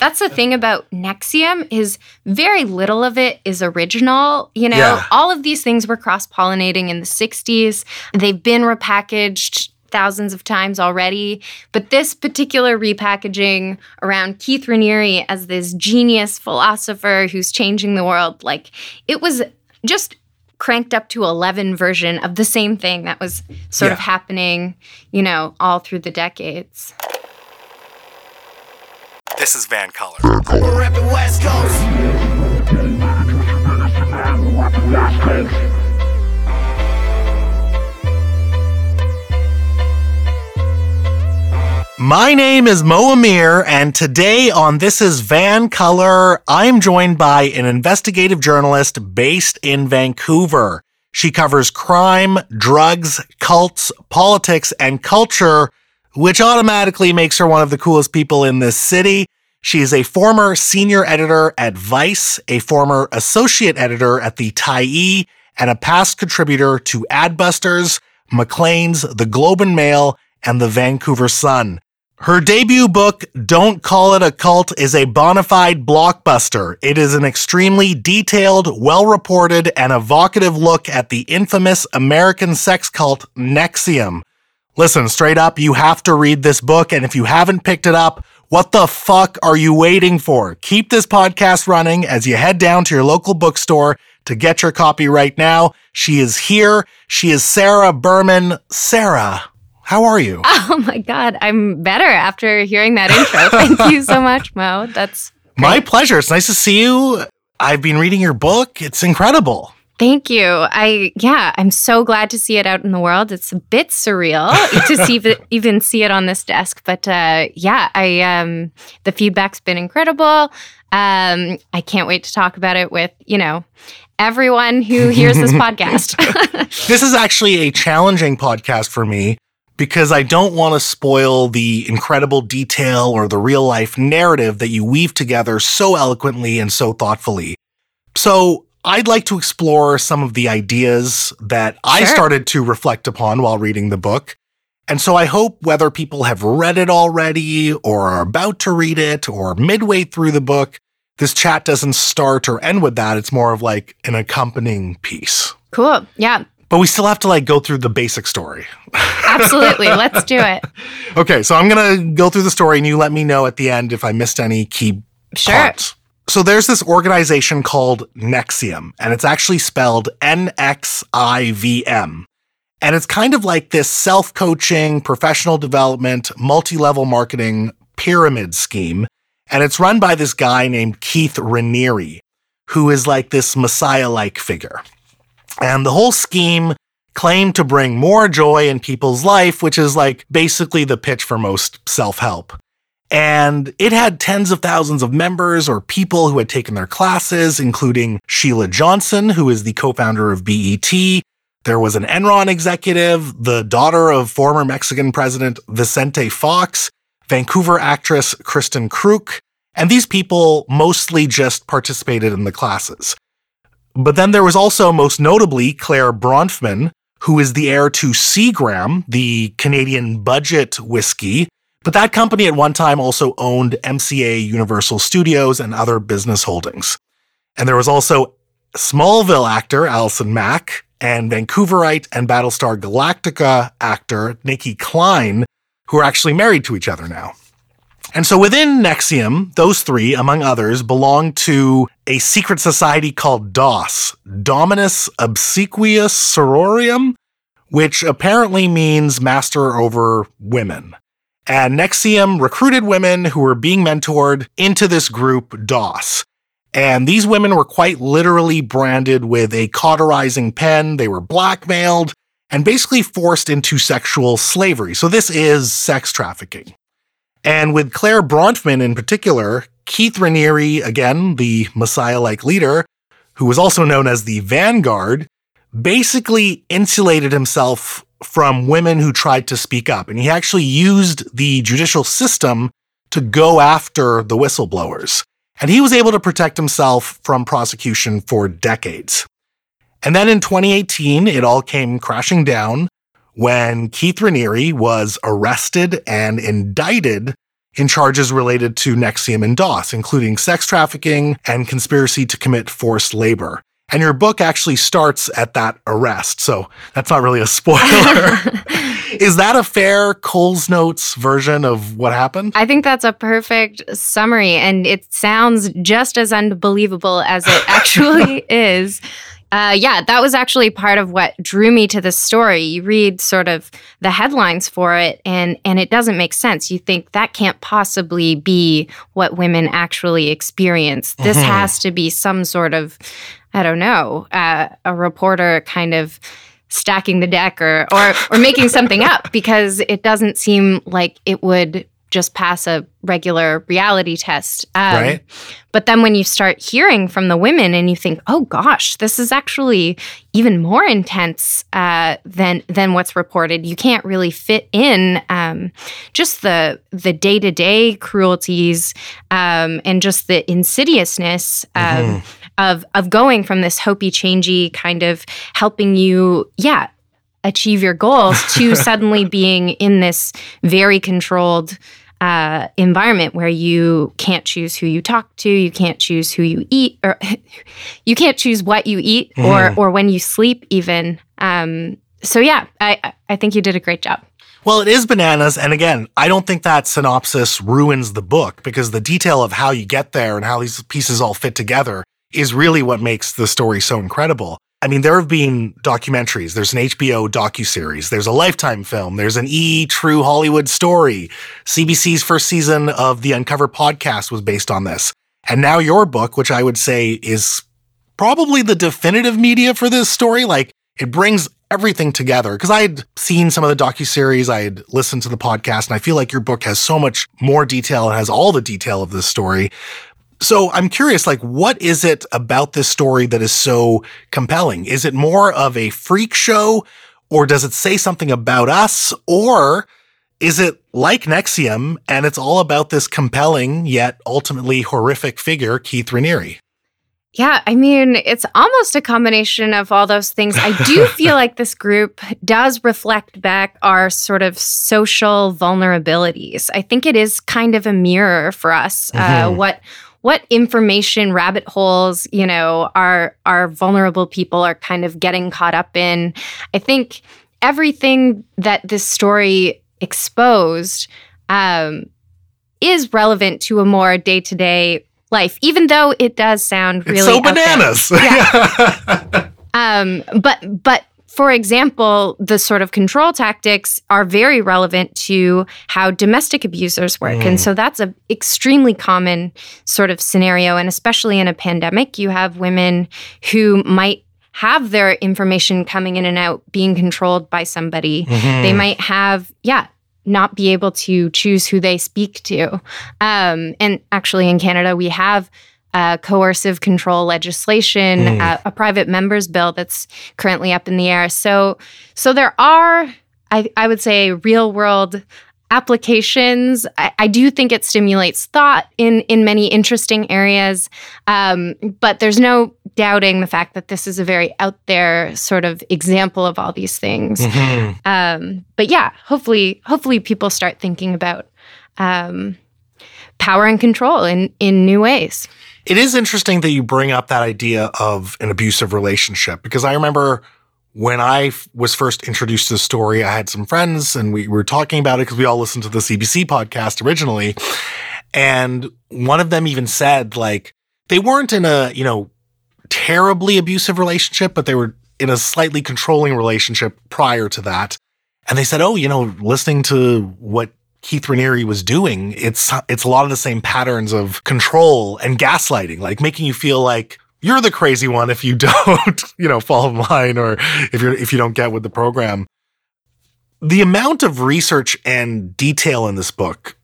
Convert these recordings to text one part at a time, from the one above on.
that's the thing about Nexium is very little of it is original. You know, Yeah. all of these things were cross-pollinating in the 60s. They've been repackaged thousands of times already, but this particular repackaging around Keith Raniere as this genius philosopher who's changing the world, like it was just cranked up to 11 version of the same thing that was sort of happening, you know, all through the decades. This is Vancolour. We're reppin' West Coast. My name is Mo Amir, and today on This is Vancolour, I'm joined by an investigative journalist based in Vancouver. She covers crime, drugs, cults, politics, and culture, which automatically makes her one of the coolest people in this city. She is a former senior editor at Vice, a former associate editor at the Tyee, and a past contributor to Adbusters, Maclean's, The Globe and Mail, and the Vancouver Sun. Her debut book, Don't Call It a Cult, is a bona fide blockbuster. It is an extremely detailed, well reported, and evocative look at the infamous American sex cult NXIVM. Listen, straight up, you have to read this book, and if you haven't picked it up, what the fuck are you waiting for? Keep this podcast running as you head down to your local bookstore to get your copy right now. She is here. She is Sarah Berman. Sarah, how are you? Oh my God, I'm better after hearing that intro. Thank you so much, Mo. That's My pleasure. It's nice to see you. I've been reading your book. It's incredible. Thank you. I yeah, I'm so glad to see it out in the world. It's a bit surreal to see it, even see it on this desk, but uh, yeah, I um, the feedback's been incredible. Um, I can't wait to talk about it with you know everyone who hears this podcast. This is actually a challenging podcast for me because I don't want to spoil the incredible detail or the real life narrative that you weave together so eloquently and so thoughtfully. So I'd like to explore some of the ideas that I started to reflect upon while reading the book. And so I hope whether people have read it already or are about to read it or midway through the book, this chat doesn't start or end with that. It's more of like an accompanying piece. cool. Yeah, But we still have to like go through the basic story. absolutely. Let's do it. Okay, so I'm gonna go through the story and you let me know at the end if I missed any key Sure. parts. So there's this organization called Nexium, and it's actually spelled N-X-I-V-M. And it's kind of like this self-coaching, professional development, multi-level marketing pyramid scheme. And it's run by this guy named Keith Raniere, who is like this messiah-like figure. And the whole scheme claimed to bring more joy in people's life, which is like basically the pitch for most self-help. And it had tens of thousands of members or people who had taken their classes, including Sheila Johnson, who is the co-founder of BET. There was an Enron executive, the daughter of former Mexican president Vicente Fox, Vancouver actress Kristin Kreuk, and these people mostly just participated in the classes. But then there was also, most notably, Clare Bronfman, who is the heir to Seagram, the Canadian budget whiskey. But that company at one time also owned MCA Universal Studios and other business holdings. And there was also Smallville actor Allison Mack and Vancouverite and Battlestar Galactica actor Nicki Clyne, who are actually married to each other now. And so within Nexium, those three, among others, belong to a secret society called DOS, Dominus Obsequious Sororium, which apparently means master over women. And Nexium recruited women who were being mentored into this group, DOS. And these women were quite literally branded with a cauterizing pen. They were blackmailed and basically forced into sexual slavery. So this is sex trafficking. And with Clare Bronfman in particular, Keith Raniere, again, the Messiah like leader, who was also known as the Vanguard, basically insulated himself from women who tried to speak up. And he actually used the judicial system to go after the whistleblowers. And he was able to protect himself from prosecution for decades. And then in 2018, it all came crashing down when Keith Raniere was arrested and indicted in charges related to Nexium and DOS, including sex trafficking and conspiracy to commit forced labor. And your book actually starts at that arrest. So that's not really a spoiler. Is that a fair Coles Notes version of what happened? I think that's a perfect summary, and it sounds just as unbelievable as it actually is. Uh, yeah, that was actually part of what drew me to the story. You read sort of the headlines for it, and and it doesn't make sense. You think that can't possibly be what women actually experience. This Mhm. has to be some sort of, I don't know, uh, a reporter kind of stacking the deck or or or making something up because it doesn't seem like it would just pass a regular reality test. Um, Right. But then when you start hearing from the women and you think, oh gosh, this is actually even more intense uh, than than what's reported. You can't really fit in um, just the the day to day cruelties um, and just the insidiousness um, of of going from this hopey changey kind of helping you, yeah, achieve your goals to suddenly being in this very controlled uh, environment where you can't choose who you talk to, you can't choose who you eat, or you can't choose what you eat, or Mhm. or when you sleep, even. Um, so yeah, I I- I think you did a great job. Well, it is bananas. And again, I don't think that synopsis ruins the book because the detail of how you get there and how these pieces all fit together is really what makes the story so incredible. I mean, there have been documentaries. There's an HBO docuseries. There's a Lifetime film. There's an E True Hollywood story. CBC's first season of the Uncover podcast was based on this. And now your book, which I would say is probably the definitive media for this story, like it brings everything together. Because I had seen some of the docuseries, I had listened to the podcast, and I feel like your book has so much more detail and has all the detail of this story. So I'm curious, like, what is it about this story that is so compelling? Is it more of a freak show, or does it say something about us, or is it like Nexium and it's all about this compelling yet ultimately horrific figure, Keith Raniere? Yeah, I mean, it's almost a combination of all those things. I do feel like this group does reflect back our sort of social vulnerabilities. I think it is kind of a mirror for us. Uh, Mhm. what what information rabbit holes, you know, our our vulnerable people are kind of getting caught up in. I think everything that this story exposed um, is relevant to a more day to day life, even though it does sound really it's so bananas. Um, but but for example, the sort of control tactics are very relevant to how domestic abusers work, Mm. and so that's an extremely common sort of scenario, and especially in a pandemic, you have women who might have their information coming in and out being controlled by somebody Mhm. they might have yeah not be able to choose who they speak to um, and actually in canada we have uh, coercive control legislation Mm. uh, a private members bill that's currently up in the air so so there are i, I would say real world applications I, I do think it stimulates thought in in many interesting areas um, but there's no doubting the fact that this is a very out there sort of example of all these things Mhm. um, but yeah, hopefully, hopefully people start thinking about um, power and control in in new ways. It is interesting that you bring up that idea of an abusive relationship because I remember when I f- was first introduced to the story, I had some friends and we were talking about it because we all listened to the CBC podcast originally. And one of them even said, like, they weren't in a, you know, terribly abusive relationship, but they were in a slightly controlling relationship prior to that. And they said, oh, you know, listening to what Keith Raniere was doing, it's it's a lot of the same patterns of control and gaslighting, like making you feel like you're the crazy one if you don't, you know, fall in line or if you're if you don't get with the program. The amount of research and detail in this book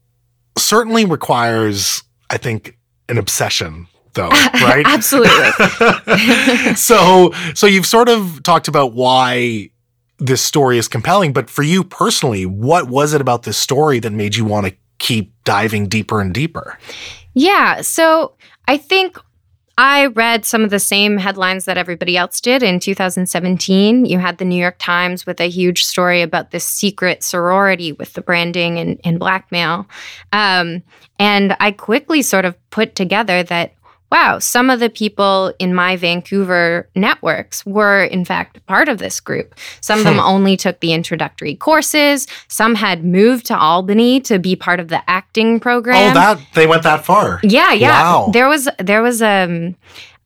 certainly requires, I think, an obsession, though, right? Absolutely. so so you've sort of talked about why this story is compelling, but for you personally, what was it about this story that made you want to keep diving deeper and deeper? Yeah. So I think I read some of the same headlines that everybody else did in 2017. You had the New York Times with a huge story about this secret sorority with the branding and, and blackmail. Um, and I quickly sort of put together that wow, some of the people in my Vancouver networks were, in fact, part of this group. Some of them only took the introductory courses. Some had moved to Albany to be part of the acting program. Oh, that they went that far. Yeah, yeah. Wow. There was there was um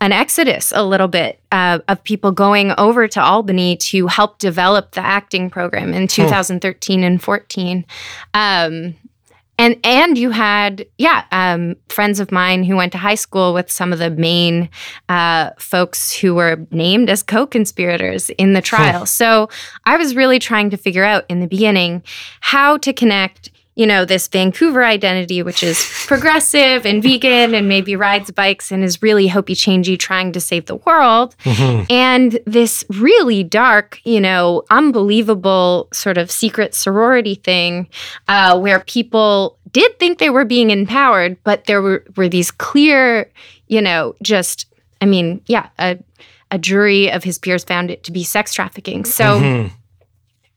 an exodus a little bit uh, of people going over to Albany to help develop the acting program in 2013 and 14. Um, and and you had yeah um, friends of mine who went to high school with some of the main uh, folks who were named as co-conspirators in the trial. so I was really trying to figure out in the beginning how to connect you know, this Vancouver identity, which is progressive and vegan and maybe rides bikes and is really hopey changey trying to save the world. And this really dark, you know, unbelievable sort of secret sorority thing uh, where people did think they were being empowered, but there were, were these clear, you know, just, I mean, yeah, a, a jury of his peers found it to be sex trafficking. So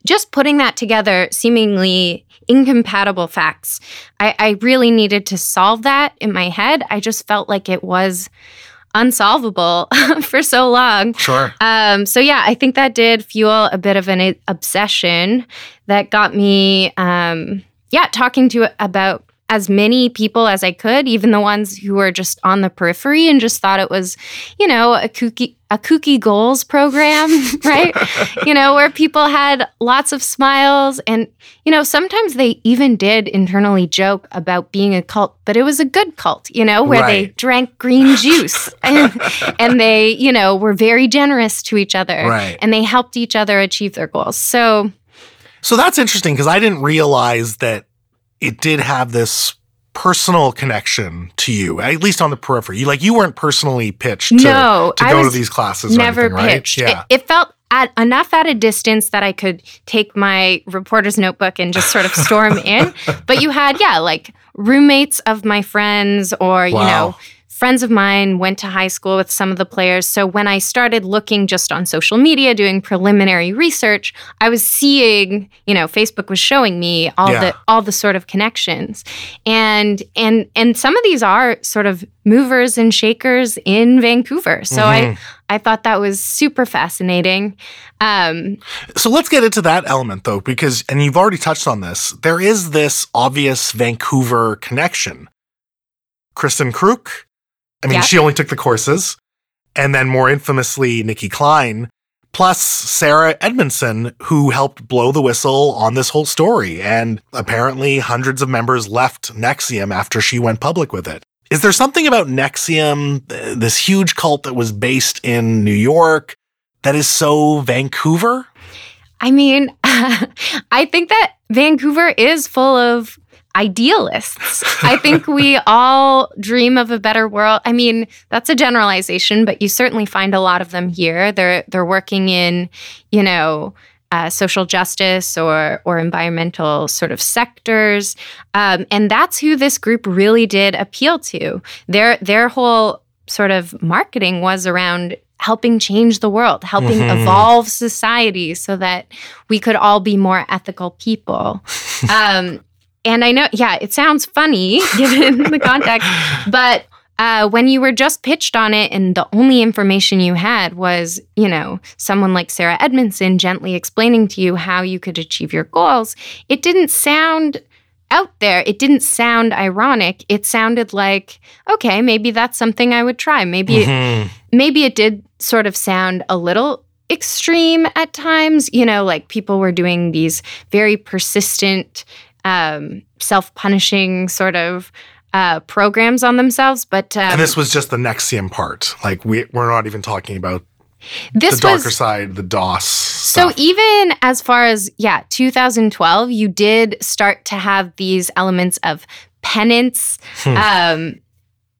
just putting that together, seemingly incompatible facts, I, I really needed to solve that in my head. I just felt like it was unsolvable for so long. Sure. Um, so yeah, I think that did fuel a bit of an obsession that got me, um, yeah, talking to about as many people as I could, even the ones who were just on the periphery and just thought it was, you know, a kooky a kooky goals program, right? you know, where people had lots of smiles and you know, sometimes they even did internally joke about being a cult, but it was a good cult, you know, where they drank green juice and, and they, you know, were very generous to each other Right. and they helped each other achieve their goals. So, So that's interesting because I didn't realize that it did have this personal connection to you, at least on the periphery. You like you weren't personally pitched to, No, to I go to was these classes. or never anything, right? pitched. Yeah. It, it felt at enough at a distance that I could take my reporter's notebook and just sort of storm in. But you had, yeah, like roommates of my friends or, you know, friends of mine went to high school with some of the players. So when I started looking just on social media, doing preliminary research, I was seeing, you know, Facebook was showing me all Yeah. the all the sort of connections. And and and some of these are sort of movers and shakers in Vancouver. So I I thought that was super fascinating. Um, So let's get into that element though, because, and you've already touched on this, there is this obvious Vancouver connection. Kristin Kreuk, I mean, Yeah. she only took the courses, and then more infamously, Nicki Clyne, plus Sarah Edmondson, who helped blow the whistle on this whole story. And apparently, hundreds of members left Nexium after she went public with it. Is there something about Nexium, this huge cult that was based in New York, that is so Vancouver? I mean, I think that Vancouver is full of idealists. I think we all dream of a better world. I mean, that's a generalization, but you certainly find a lot of them here. They're they're working in, you know, uh, social justice or or environmental sort of sectors, um, and that's who this group really did appeal to. Their their whole sort of marketing was around helping change the world, helping Mhm. evolve society so that we could all be more ethical people. um, and I know, yeah, it sounds funny given the context, but uh, when you were just pitched on it and the only information you had was, you know, someone like Sarah Edmondson gently explaining to you how you could achieve your goals, it didn't sound out there. It didn't sound ironic. It sounded like, okay, maybe that's something I would try. Maybe Mhm. maybe it did sort of sound a little extreme at times. You know, like people were doing these very persistent, um, self punishing sort of uh, programs on themselves. But um, and this was just the Nexium part. Like we, we're not even talking about this the darker was. side, the DOS. So even as far as yeah, 2012, you did start to have these elements of penance Hmm. um,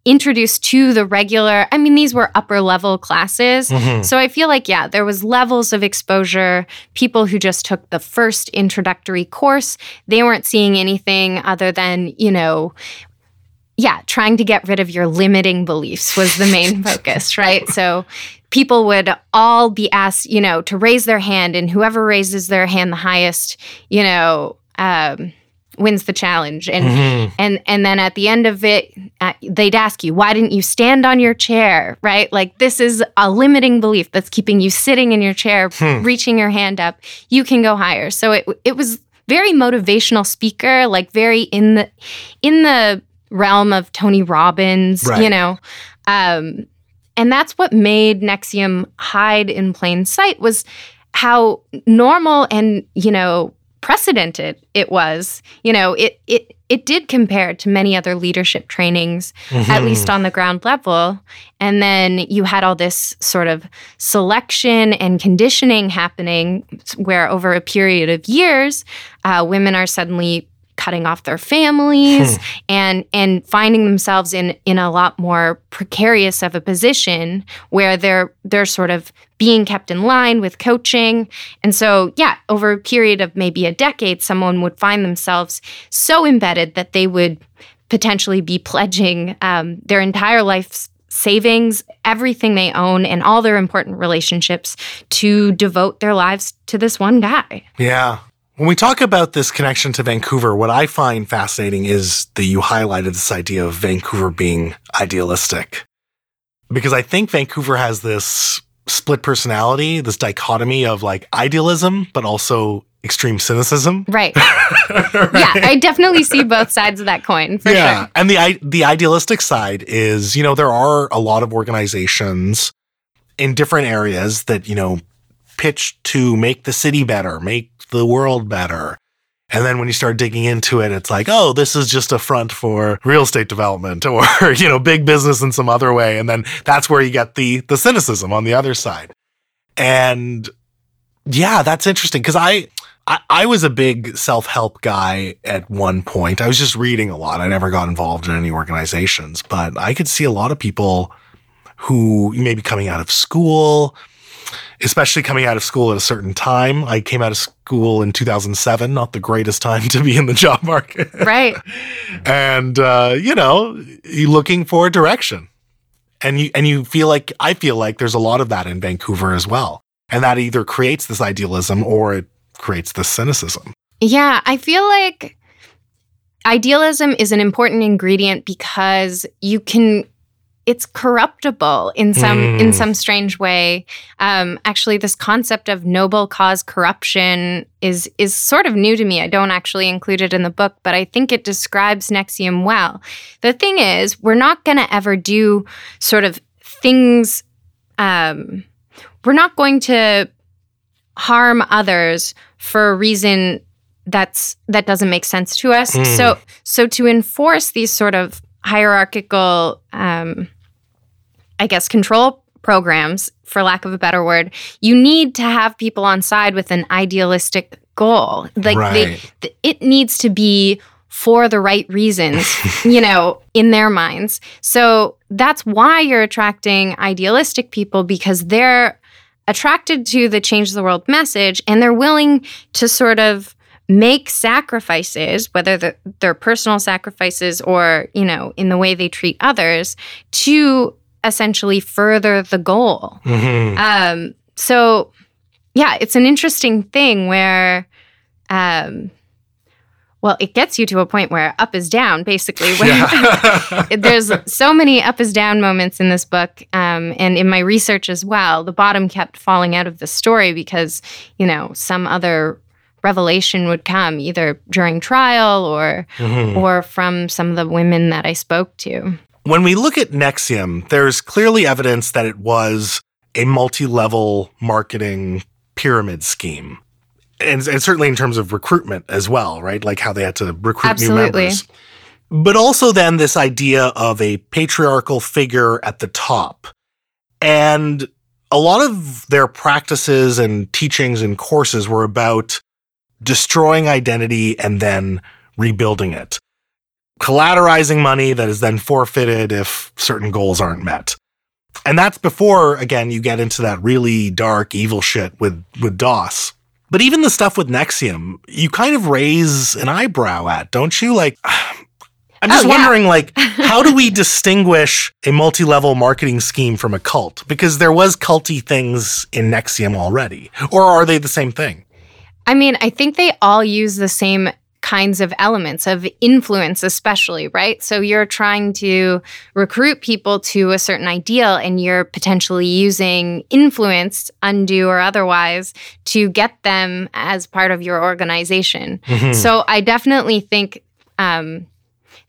introduced to the regular. I mean, these were upper level classes, Mhm. so I feel like yeah, there was levels of exposure. People who just took the first introductory course, they weren't seeing anything other than you know yeah, trying to get rid of your limiting beliefs was the main focus, right? So people would all be asked, you know, to raise their hand, and whoever raises their hand the highest, you know, um, wins the challenge. And Mhm. and and then at the end of it, uh, they'd ask you, why didn't you stand on your chair? Right? Like this is a limiting belief that's keeping you sitting in your chair, Hmm. reaching your hand up. You can go higher. So it it was very motivational speaker, like very in the in the realm of Tony Robbins, Right. you know. Um, and that's what made Nexium hide in plain sight was how normal and, you know, precedented it was. You know, it it it did compare to many other leadership trainings, at Mhm. least on the ground level. And then you had all this sort of selection and conditioning happening where over a period of years, uh, women are suddenly cutting off their families and and finding themselves in in a lot more precarious of a position where they're they're sort of being kept in line with coaching. And so yeah over a period of maybe a decade someone would find themselves so embedded that they would potentially be pledging um, their entire life's savings everything they own and all their important relationships to devote their lives to this one guy. Yeah. When we talk about this connection to Vancouver, what I find fascinating is that you highlighted this idea of Vancouver being idealistic. Because I think Vancouver has this split personality, this dichotomy of like idealism, but also extreme cynicism. right yeah i definitely see both sides of that coin for yeah. sure And the the idealistic side is, you know, there are a lot of organizations in different areas that, you know, pitch to make the city better, make the world better. And then when you start digging into it, it's like, oh, this is just a front for real estate development or, you know, big business in some other way. And then that's where you get the the cynicism on the other side. And yeah, that's interesting because I, I I was a big self help guy at one point. I was just reading a lot. I never got involved in any organizations, but I could see a lot of people who maybe coming out of school, especially coming out of school at a certain time. I came out of school in 2007, not the greatest time to be in the job market. right and uh, you know, looking for direction. And you and you feel like I feel like there's a lot of that in Vancouver as well. And that either creates this idealism or it creates this cynicism. Yeah, I feel like idealism is an important ingredient because you can it's corruptible in some in Mm. some strange way. Um, actually, this concept of noble cause corruption is is sort of new to me. I don't actually include it in the book, but I think it describes Nexium well. The thing is, we're not going to ever do sort of things. Um, we're not going to harm others for a reason that's that doesn't make sense to us. Mm. So so to enforce these sort of hierarchical um I guess control programs for lack of a better word, you need to have people on side with an idealistic goal. Like they, th- it needs to be for the right reasons, you know, in their minds. So that's why you're attracting idealistic people because they're attracted to the change the world message and they're willing to sort of make sacrifices whether they're, they're personal sacrifices or you know in the way they treat others to essentially further the goal Mhm. um, so yeah, it's an interesting thing where um well, it gets you to a point where up is down, basically. When Yeah. there's so many up is down moments in this book, um, and in my research as well. The bottom kept falling out of the story because, you know, some other revelation would come either during trial or Mhm. or from some of the women that I spoke to. When we look at Nexium, there's clearly evidence that it was a multi level marketing pyramid scheme. And, and certainly in terms of recruitment as well, right? Like how they had to recruit Absolutely. new members. But also then this idea of a patriarchal figure at the top. And a lot of their practices and teachings and courses were about destroying identity and then rebuilding it collateralizing money that is then forfeited if certain goals aren't met. And that's before, again, you get into that really dark, evil shit with, with DOS. But even the stuff with Nexium, you kind of raise an eyebrow at, don't you? Like, I'm just Oh, yeah. wondering, like, how do we distinguish a multi-level marketing scheme from a cult? Because there was culty things in Nexium already, or are they the same thing? I mean, I think they all use the same kinds of elements of influence, especially, right? So you're trying to recruit people to a certain ideal and you're potentially using influence, undue or otherwise, to get them as part of your organization. Mhm. So I definitely think um,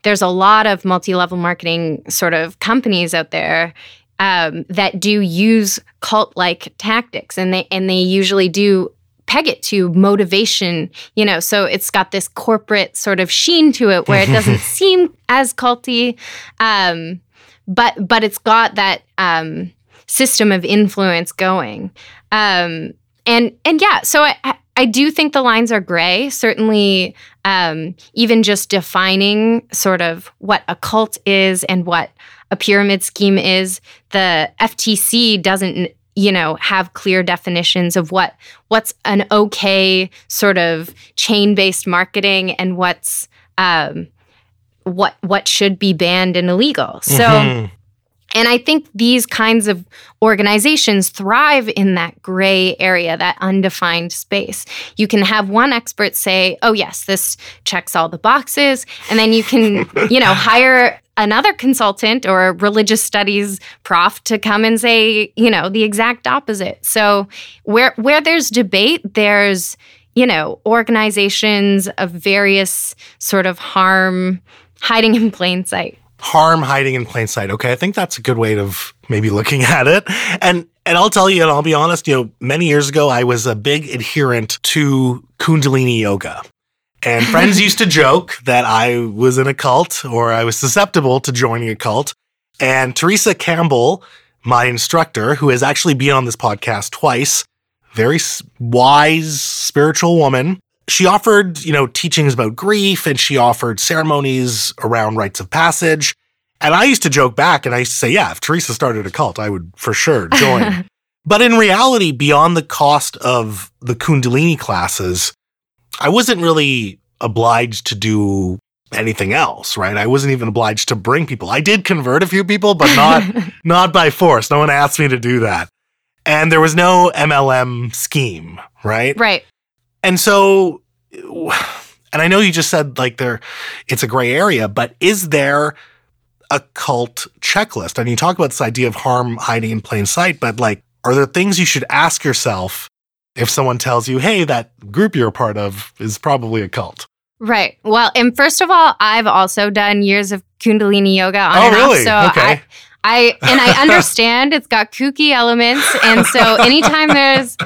there's a lot of multi-level marketing sort of companies out there um, that do use cult-like tactics, and they and they usually do peg it to motivation. You know, so it's got this corporate sort of sheen to it where it doesn't seem as culty, um, but but it's got that um, system of influence going. Um, and and yeah, so I, I- I do think the lines are gray. Certainly, um, even just defining sort of what a cult is and what a pyramid scheme is, the FTC doesn't you know have clear definitions of what what's an okay sort of chain based marketing and what's um, what what should be banned and illegal. So. Mhm. And I think these kinds of organizations thrive in that gray area, that undefined space. You can have one expert say, oh, yes, this checks all the boxes. And then you can, you know, hire another consultant or religious studies prof to come and say, you know, the exact opposite. So where where there's debate, there's, you know, organizations of various sort of harm hiding in plain sight. harm hiding in plain sight. Okay, I think that's a good way of maybe looking at it. And and I'll tell you, and I'll be honest, you know, many years ago I was a big adherent to Kundalini yoga. And friends used to joke that I was in a cult or I was susceptible to joining a cult. And Teresa Campbell, my instructor, who has actually been on this podcast twice, very wise spiritual woman, she offered, you know, teachings about grief and she offered ceremonies around rites of passage. And I used to joke back and I used to say, yeah, if Teresa started a cult, I would for sure join. but in reality, beyond the cost of the Kundalini classes, I wasn't really obliged to do anything else, right? I wasn't even obliged to bring people. I did convert a few people, but not not by force. No one asked me to do that. And there was no MLM scheme, right? right. And so, and I know you just said like there, it's a gray area, but is there a cult checklist? And you talk about this idea of harm hiding in plain sight, but like, are there things you should ask yourself if someone tells you, hey, that group you're a part of is probably a cult? Right. Well, and first of all, I've also done years of Kundalini yoga on oh, and really? off. So okay. I, I and I understand it's got kooky elements, and so anytime there's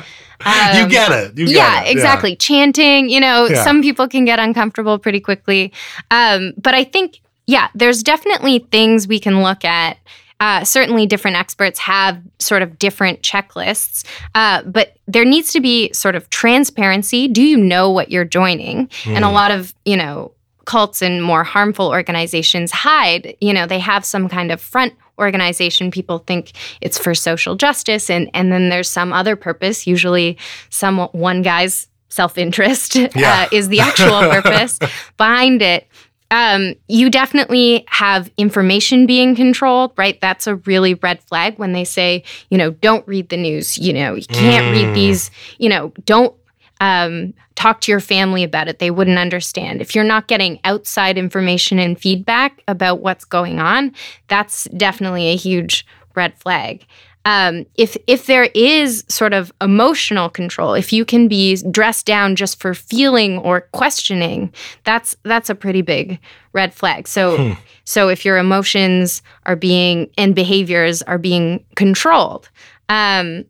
um, you get it. You get yeah, it. exactly. Chanting, you know, Yeah. some people can get uncomfortable pretty quickly. Um, but I think, yeah, there's definitely things we can look at. Uh, certainly, different experts have sort of different checklists, uh, but there needs to be sort of transparency. Do you know what you're joining? And a Mm. lot of, you know, cults and more harmful organizations hide, you know, they have some kind of front organization. People think it's for social justice, and, and then there's some other purpose, usually some one guy's self-interest Yeah. uh, is the actual purpose behind it um, you definitely have information being controlled, right? That's a really red flag when they say, you know, don't read the news. You know, you can't Mm. read these, you know, don't um, talk to your family about it. They wouldn't understand. If you're not getting outside information and feedback about what's going on, that's definitely a huge red flag. Um, if if there is sort of emotional control, if you can be dressed down just for feeling or questioning, that's that's a pretty big red flag. So Hmm. so if your emotions are being and behaviors are being controlled, um,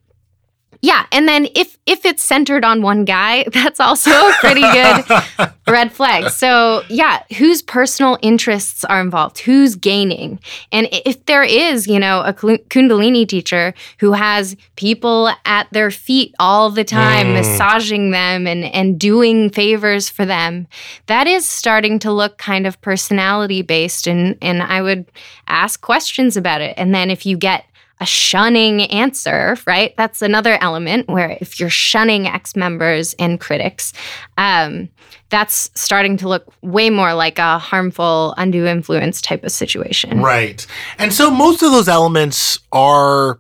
yeah, and then if if it's centered on one guy, that's also a pretty good red flag. So, yeah, whose personal interests are involved? Who's gaining? And if there is, you know, a Kundalini teacher who has people at their feet all the time, Mm. massaging them and and doing favors for them, that is starting to look kind of personality based and and I would ask questions about it. And then if you get a shunning answer, right? That's another element where if you're shunning ex members and critics, um, that's starting to look way more like a harmful undue influence type of situation. Right. And so most of those elements are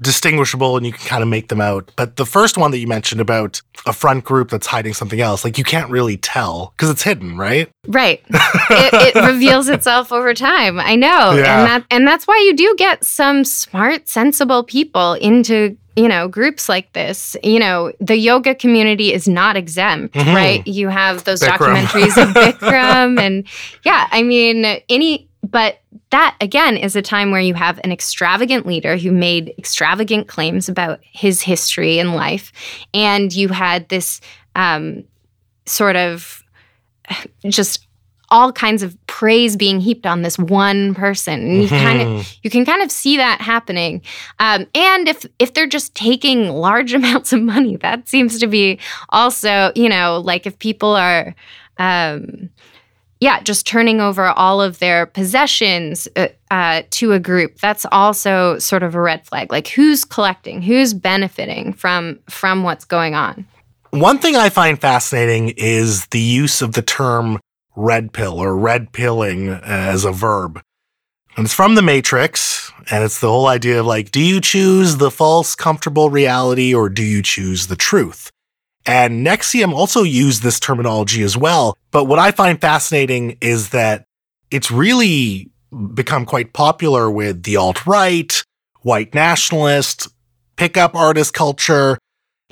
distinguishable and you can kind of make them out. But the first one that you mentioned about a front group that's hiding something else, like you can't really tell because it's hidden, right? Right. it, it, reveals itself over time. I know. Yeah. And that and that's why you do get some smart, sensible people into you know groups like this you know the yoga community is not exempt Mhm. right you have those Bikram. documentaries of bikram and yeah i mean any but that again is a time where you have an extravagant leader who made extravagant claims about his history and life. And you had this um, sort of just all kinds of praise being heaped on this one person. And you kind of Mhm. you can kind of see that happening. Um, and if if they're just taking large amounts of money that seems to be also you know like if people are um, yeah just turning over all of their possessions uh, uh, to a group that's also sort of a red flag like who's collecting who's benefiting from from what's going on One thing I find fascinating is the use of the term red pill or red pilling as a verb. And it's from the Matrix, and it's the whole idea of like, do you choose the false, comfortable reality or do you choose the truth? And Nexium also used this terminology as well. But what I find fascinating is that it's really become quite popular with the alt right, white nationalist, pickup artist culture,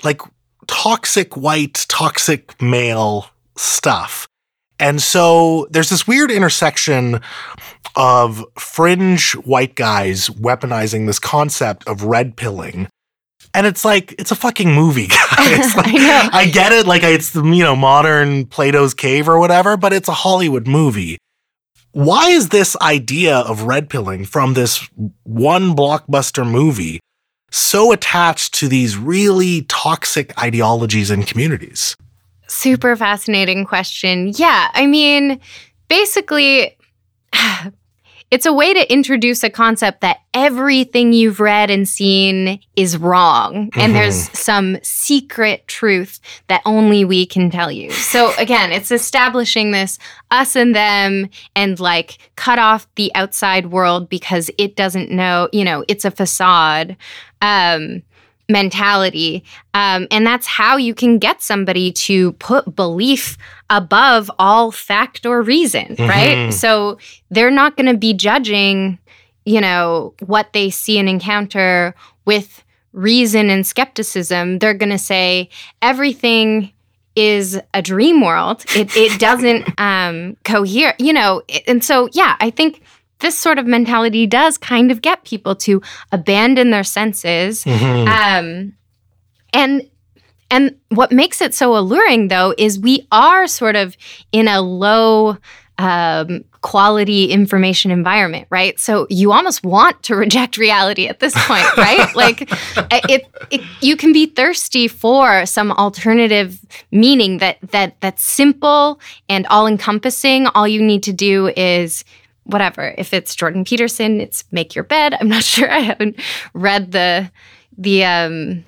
like toxic white, toxic male stuff. And so there's this weird intersection of fringe white guys weaponizing this concept of red pilling. And it's like, it's a fucking movie, guys. Like, I. I get it. Like, it's the, you know, modern Plato's Cave or whatever, but it's a Hollywood movie. Why is this idea of red pilling from this one blockbuster movie so attached to these really toxic ideologies and communities? Super fascinating question. Yeah, I mean, basically, it's a way to introduce a concept that everything you've read and seen is wrong. Mhm. And there's some secret truth that only we can tell you. So, again, it's establishing this us and them and like cut off the outside world because it doesn't know, you know, it's a facade. Um, mentality. Um, and that's how you can get somebody to put belief above all fact or reason, Mhm. right? So they're not going to be judging, you know, what they see and encounter with reason and skepticism. They're going to say everything is a dream world. It, it doesn't um, cohere, you know. And so, yeah, I think this sort of mentality does kind of get people to abandon their senses Mm-hmm. um, and and what makes it so alluring though is we are sort of in a low um, quality information environment, right? So you almost want to reject reality at this point, right? like it, it, you can be thirsty for some alternative meaning that that that's simple and all encompassing. All you need to do is whatever. If it's Jordan Peterson, it's make your bed. I'm not sure. I haven't read the the um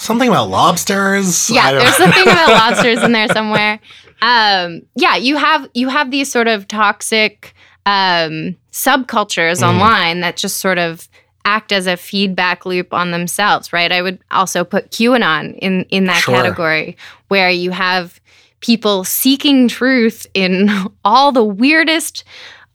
Something about lobsters. I yeah, there's something about lobsters in there somewhere. Um, yeah, you have you have these sort of toxic um, subcultures Mm. online that just sort of act as a feedback loop on themselves, right? I would also put QAnon in in that Sure. category where you have people seeking truth in all the weirdest,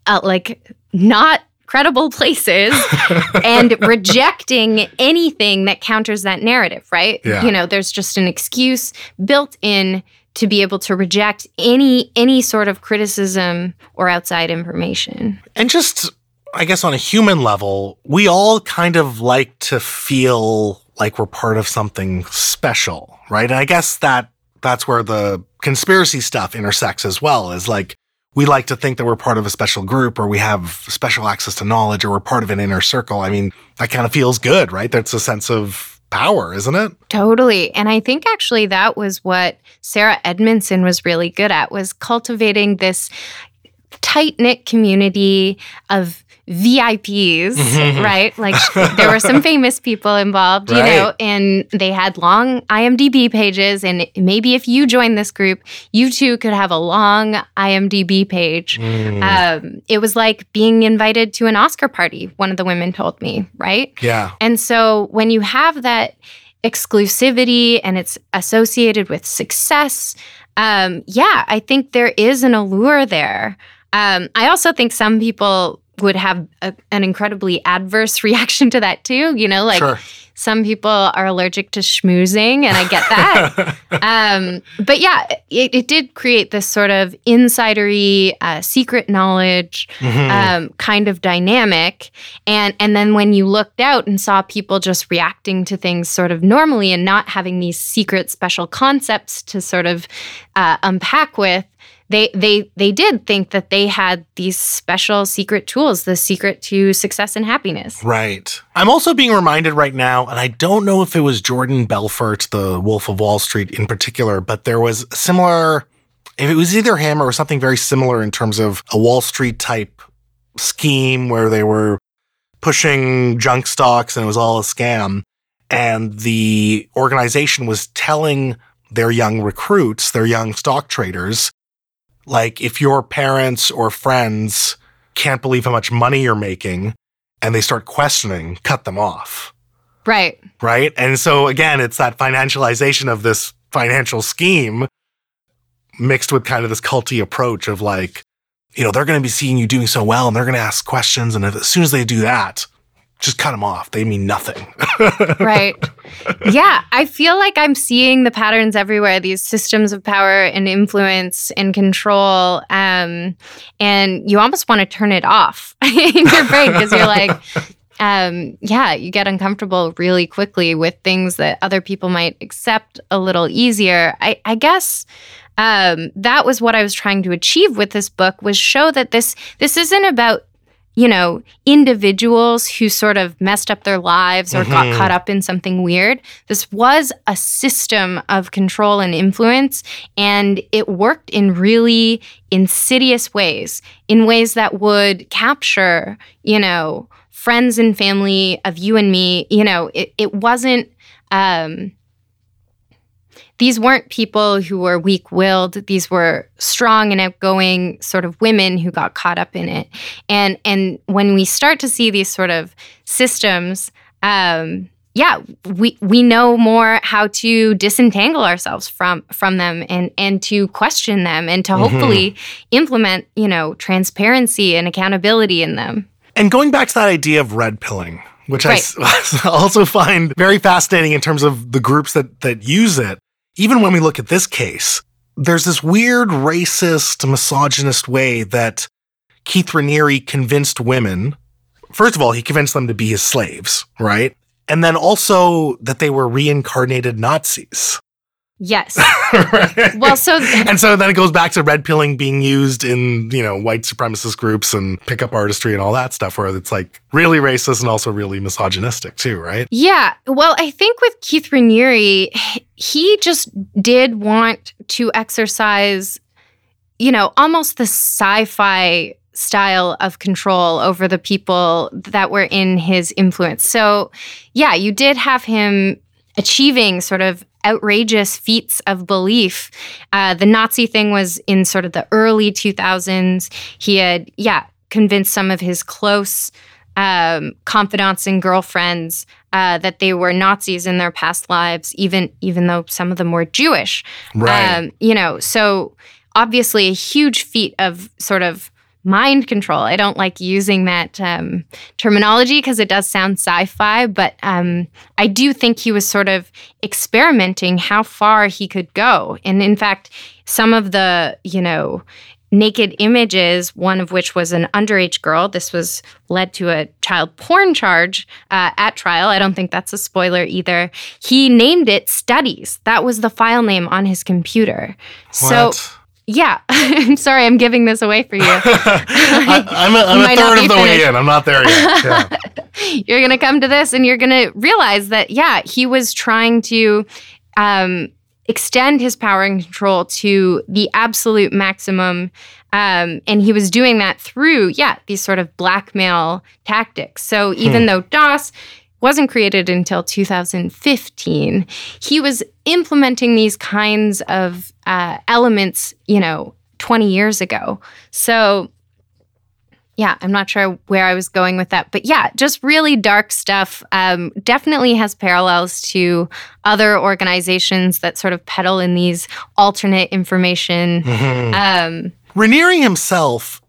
uh, like not credible places and rejecting anything that counters that narrative, right? Yeah. You know, there's just an excuse built in to be able to reject any any sort of criticism or outside information. And just, I guess, on a human level, we all kind of like to feel like we're part of something special, right? And I guess that that's where the conspiracy stuff intersects as well. Is like we like to think that we're part of a special group, or we have special access to knowledge, or we're part of an inner circle. I mean, that kind of feels good, right? That's a sense of power, isn't it? Totally. And I think actually that was what Sarah Edmondson was really good at was cultivating this tight-knit community of VIPs, Mhm. right? Like there were some famous people involved, you know, and they had long IMDb pages. And maybe if you join this group, you too could have a long IMDb page. Mm, Um, it was like being invited to an Oscar party, one of the women told me, right? yeah. And so when you have that exclusivity and it's associated with success, um, yeah, I think there is an allure there. Um, I also think some people would have a, an incredibly adverse reaction to that too. You know, like sure. some people are allergic to schmoozing, and I get that. um, but yeah, it, it did create this sort of insidery, uh, secret knowledge Mhm. um, kind of dynamic. And and then when you looked out and saw people just reacting to things sort of normally and not having these secret special concepts to sort of uh, unpack with. They, they they did think that they had these special secret tools, the secret to success and happiness. Right. I'm also being reminded right now, and I don't know if it was Jordan Belfort, the Wolf of Wall Street in particular, but there was similar, if it was either him or something very similar in terms of a Wall Street type scheme where they were pushing junk stocks and it was all a scam. And the organization was telling their young recruits, their young stock traders, like if your parents or friends can't believe how much money you're making, and they start questioning, cut them off. Right. Right. And so again, it's that financialization of this financial scheme mixed with kind of this culty approach of like, you know, they're going to be seeing you doing so well and they're going to ask questions. And if, as soon as they do that, just cut them off. They mean nothing. right. Yeah, I feel like I'm seeing the patterns everywhere. These systems of power and influence and control, um, and you almost want to turn it off in your brain because you're like, um, yeah, you get uncomfortable really quickly with things that other people might accept a little easier. I, I guess um, that was what I was trying to achieve with this book was show that this this isn't about you know individuals who sort of messed up their lives or got Mhm. caught up in something weird. This was a system of control and influence, and it worked in really insidious ways, in ways that would capture you know friends and family of you and me. You know, it, it wasn't. Um, these weren't people who were weak willed. These were strong and outgoing sort of women who got caught up in it. And and when we start to see these sort of systems, um, yeah, we we know more how to disentangle ourselves from from them and and to question them and to Mhm. hopefully implement, you know, transparency and accountability in them. And going back to that idea of red pilling, which Right. I also find very fascinating in terms of the groups that that use it. Even when we look at this case, there's this weird racist, misogynist way that Keith Raniere convinced women. First of all, he convinced them to be his slaves, right? And then also that they were reincarnated Nazis. Yes. Well, so and so then it goes back to red pilling being used in, you know, white supremacist groups and pickup artistry and all that stuff where it's like really racist and also really misogynistic too, right? Yeah. Well, I think with Keith Raniere, he just did want to exercise, you know, almost the sci fi style of control over the people that were in his influence. So, yeah, you did have him achieving sort of outrageous feats of belief. Uh, the Nazi thing was in sort of the early 2000s. He had, yeah, convinced some of his close um, confidants and girlfriends uh, that they were Nazis in their past lives, even even though some of them were Jewish. Right. Um, you know, so obviously a huge feat of sort of mind control. I don't like using that um, terminology because it does sound sci-fi, but um, I do think he was sort of experimenting how far he could go. And in fact, some of the you know naked images, one of which was an underage girl. This was led to a child porn charge uh, at trial. I don't think that's a spoiler either. He named it Studies. That was the file name on his computer. So, What? Yeah, I'm sorry, I'm giving this away for you. I, I'm a, I'm a third of the way in. I'm not there yet. Yeah. you're going to come to this and you're going to realize that, yeah, he was trying to um, extend his power and control to the absolute maximum Um, and he was doing that through, yeah, these sort of blackmail tactics. So even Hmm. though DOS wasn't created until 2015, he was implementing these kinds of uh, elements, you know, 20 years ago. So yeah, I'm not sure where I was going with that, but yeah, just really dark stuff. Um, definitely has parallels to other organizations that sort of peddle in these alternate information. Mhm. Um, Raniere himself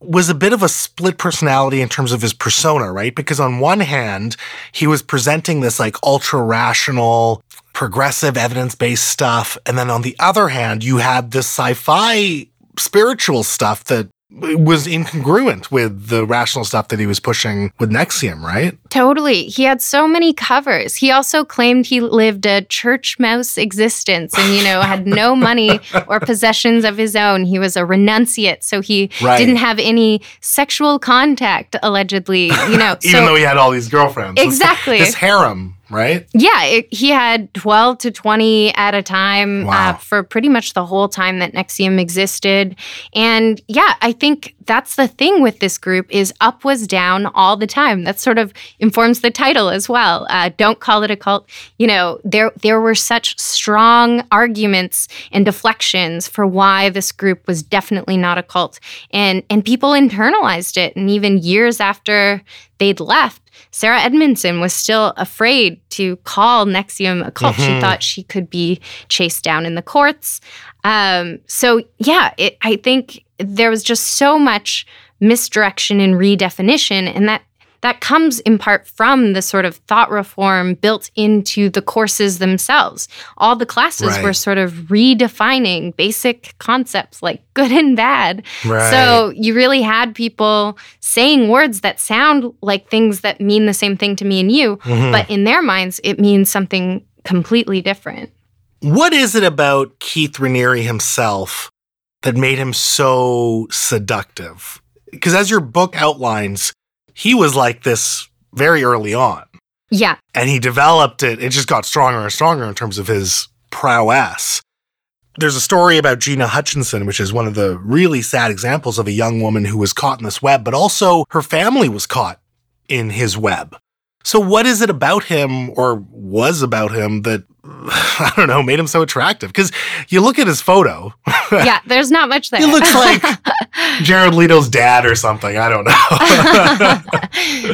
was a bit of a split personality in terms of his persona, right? Because on one hand, he was presenting this like ultra rational, progressive, evidence based stuff. And then on the other hand, you had this sci fi spiritual stuff that was incongruent with the rational stuff that he was pushing with NXIVM, right? Totally. He had so many covers. He also claimed he lived a church mouse existence and, you know, had no money or possessions of his own. He was a renunciate. So he Right. didn't have any sexual contact, allegedly, you know. Even so, though he had all these girlfriends. Exactly. This harem, right? yeah, it, he had 12 to 20 at a time Wow. uh, for pretty much the whole time that NXIVM existed. And yeah, I think that's the thing with this group is up was down all the time. That sort of informs the title as well. Uh, don't call it a cult. You know, there there were such strong arguments and deflections for why this group was definitely not a cult, and and people internalized it. And even years after they'd left, Sarah Edmondson was still afraid to call NXIVM a cult. She Mhm. thought she could be chased down in the courts. Um, so yeah, it, I think there was just so much misdirection and redefinition, and that that comes in part from the sort of thought reform built into the courses themselves. All the classes Right. were sort of redefining basic concepts like good and bad. Right. So you really had people saying words that sound like things that mean the same thing to me and you, Mhm. but in their minds, it means something completely different. What is it about Keith Raniere himself that made him so seductive? Because as your book outlines, he was like this very early on, Yeah. and he developed it. It just got stronger and stronger in terms of his prowess. There's a story about Gina Hutchinson, which is one of the really sad examples of a young woman who was caught in this web, but also her family was caught in his web. So, what is it about him or was about him that, I don't know, made him so attractive? Because you look at his photo, Yeah. There's not much there. He looks like Jared Leto's dad or something. I don't know.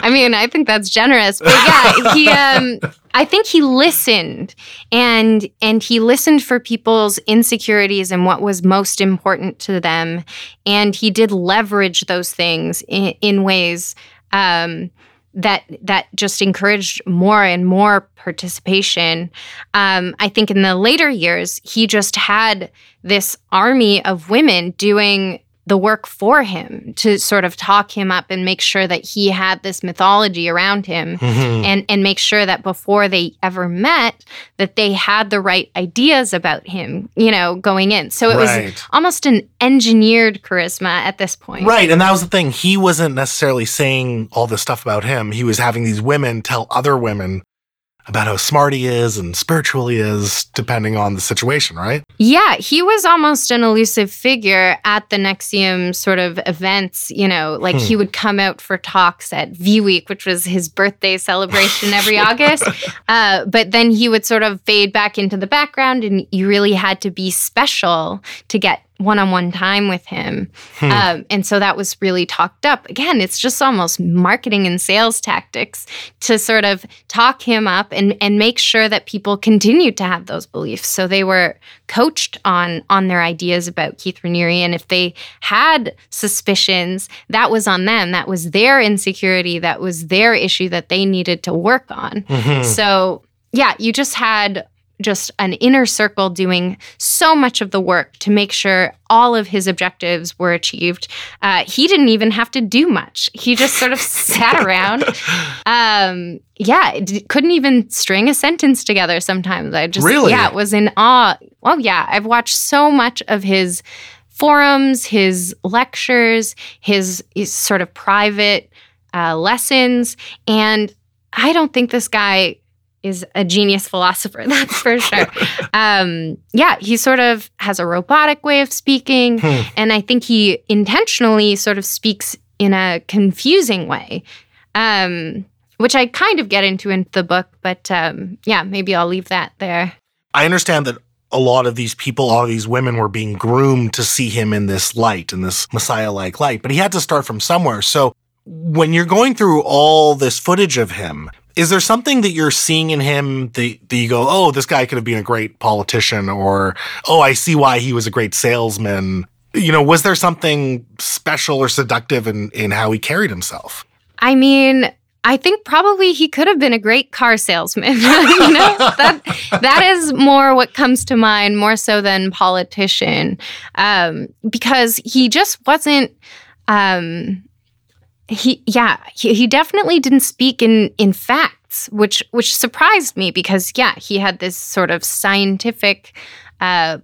I mean, I think that's generous, but yeah, he. Um, I think he listened, and and he listened for people's insecurities and what was most important to them, and he did leverage those things in, in ways. Um, that that just encouraged more and more participation. Um, I think in the later years, he just had this army of women doing the work for him to sort of talk him up and make sure that he had this mythology around him Mhm. and and make sure that before they ever met that they had the right ideas about him you know going in so it was almost an engineered charisma at this point Right. And that was the thing. He wasn't necessarily saying all this stuff about him. He was having these women tell other women about how smart he is and spiritual he is, depending on the situation, right? Yeah, he was almost an elusive figure at the NXIVM sort of events. You know, like Hmm. he would come out for talks at V Week, which was his birthday celebration every August. Uh, but then he would sort of fade back into the background, and you really had to be special to get one on one time with him. Hmm. Um, and so that was really talked up. Again, it's just almost marketing and sales tactics to sort of talk him up and, and make sure that people continued to have those beliefs. So they were coached on on their ideas about Keith Raniere. And if they had suspicions, that was on them. That was their insecurity. That was their issue that they needed to work on. Mhm. So yeah, you just had just an inner circle doing so much of the work to make sure all of his objectives were achieved. Uh, he didn't even have to do much. He just sort of sat around. Um, yeah, d- couldn't even string a sentence together sometimes. I just, Really? yeah, was in awe. Oh, yeah. I've watched so much of his forums, his lectures, his, his sort of private uh, lessons. And I don't think this guy is a genius philosopher, that's for sure. um, yeah, he sort of has a robotic way of speaking. Hmm. And I think he intentionally sort of speaks in a confusing way, um, which I kind of get into in the book. But um, yeah, maybe I'll leave that there. I understand that a lot of these people, all of these women were being groomed to see him in this light, in this Messiah like light, but he had to start from somewhere. So when you're going through all this footage of him, is there something that you're seeing in him that, that you go, oh, this guy could have been a great politician, or oh, I see why he was a great salesman? You know, was there something special or seductive in, in how he carried himself? I mean, I think probably he could have been a great car salesman. you know, that that is more what comes to mind, more so than politician, um, because he just wasn't. Um, he yeah he, he definitely didn't speak in in facts which which surprised me because yeah he had this sort of scientific uh,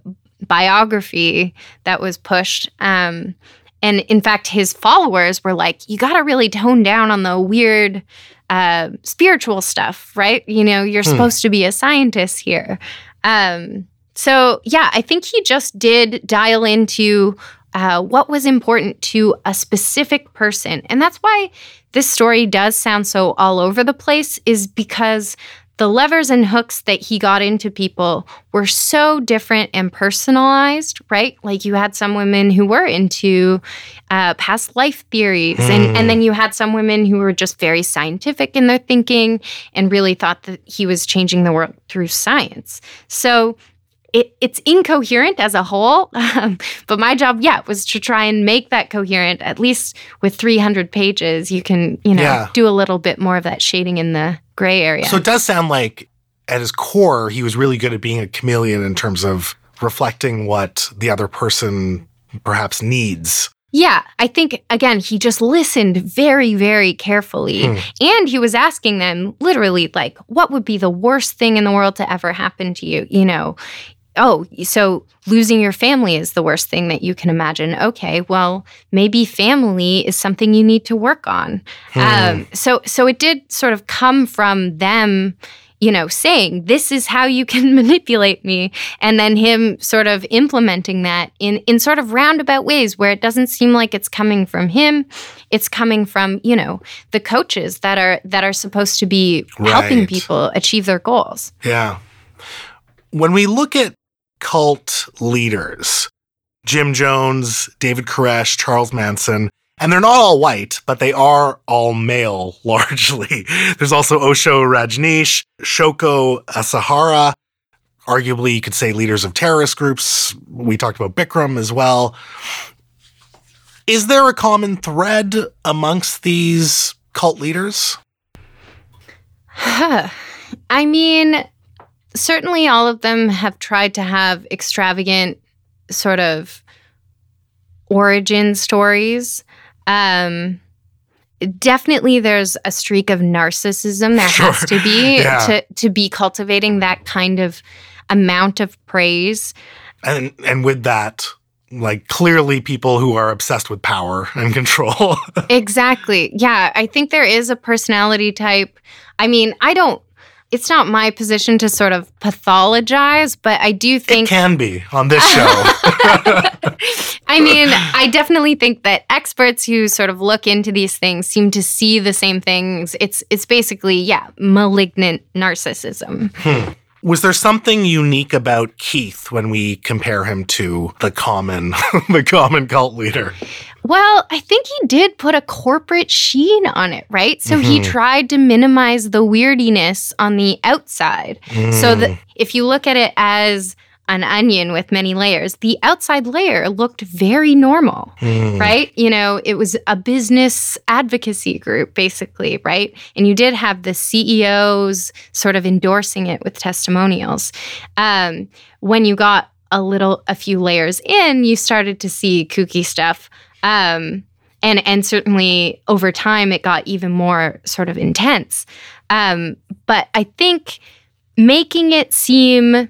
biography that was pushed um, and in fact his followers were like you got to really tone down on the weird uh, spiritual stuff right you know you're Hmm. supposed to be a scientist here um, so yeah i think he just did dial into uh, what was important to a specific person. And that's why this story does sound so all over the place, is because the levers and hooks that he got into people were so different and personalized, right? Like you had some women who were into uh, past life theories, and, and then you had some women who were just very scientific in their thinking and really thought that he was changing the world through science. So it, it's incoherent as a whole, um, but my job, yeah, was to try and make that coherent. At least with 300 pages, you can, you know, Yeah. do a little bit more of that shading in the gray area. So it does sound like at his core, he was really good at being a chameleon in terms of reflecting what the other person perhaps needs. yeah, I think again, he just listened very, very carefully, Hmm. and he was asking them literally, like, what would be the worst thing in the world to ever happen to you? You know. Oh, so losing your family is the worst thing that you can imagine. Okay, well, maybe family is something you need to work on. Hmm. Um, so so it did sort of come from them, you know, saying this is how you can manipulate me, and then him sort of implementing that in in sort of roundabout ways where it doesn't seem like it's coming from him, it's coming from you know the coaches that are that are supposed to be helping people achieve their goals. Yeah. When we look at cult leaders, Jim Jones, David Koresh, Charles Manson, and they're not all white, but they are all male largely. There's also Osho Rajneesh, Shoko Asahara, arguably you could say leaders of terrorist groups. We talked about Bikram as well. Is there a common thread amongst these cult leaders? Huh. I mean, certainly all of them have tried to have extravagant sort of origin stories. Um, definitely there's a streak of narcissism there has to be Yeah. to to be cultivating that kind of amount of praise. and and with that like clearly people who are obsessed with power and control Exactly. Yeah, I think there is a personality type. I mean, I don't it's not my position to sort of pathologize, but I do think it can be on this show I mean, I definitely think that experts who sort of look into these things seem to see the same things. It's it's basically, yeah, malignant narcissism. Hmm. Was there something unique about keith when we compare him to the common the common cult leader Well, I think he did put a corporate sheen on it, right? So he Mhm. tried to minimize the weirdiness on the outside. So Mm. that if you look at it as an onion with many layers, the outside layer looked very normal. Mm. right? You know, it was a business advocacy group, basically, right? And you did have the CEOs sort of endorsing it with testimonials. Um, when you got a little, a few layers in, you started to see kooky stuff. Um, and, and certainly over time, it got even more sort of intense. Um, but I think making it seem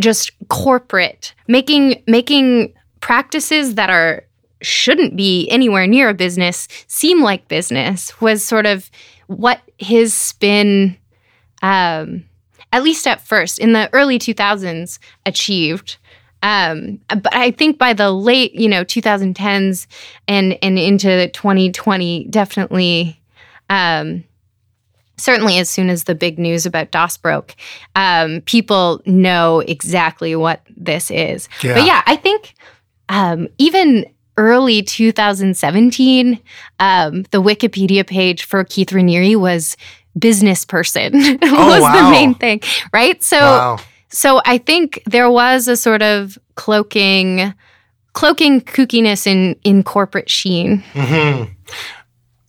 just corporate, making making practices that are shouldn't be anywhere near a business seem like business was sort of what his spin um, at least at first in the early 2000s, achieved. Um, but I think by the late, you know, 2010s and and into 2020, definitely, um, certainly as soon as the big news about DOS broke, um, people know exactly what this is. Yeah. But yeah, I think um, even early 2017, um, the Wikipedia page for Keith Raniere was business person was Oh, wow. the main thing, right? So wow. so I think there was a sort of cloaking cloaking kookiness in in corporate sheen. hmm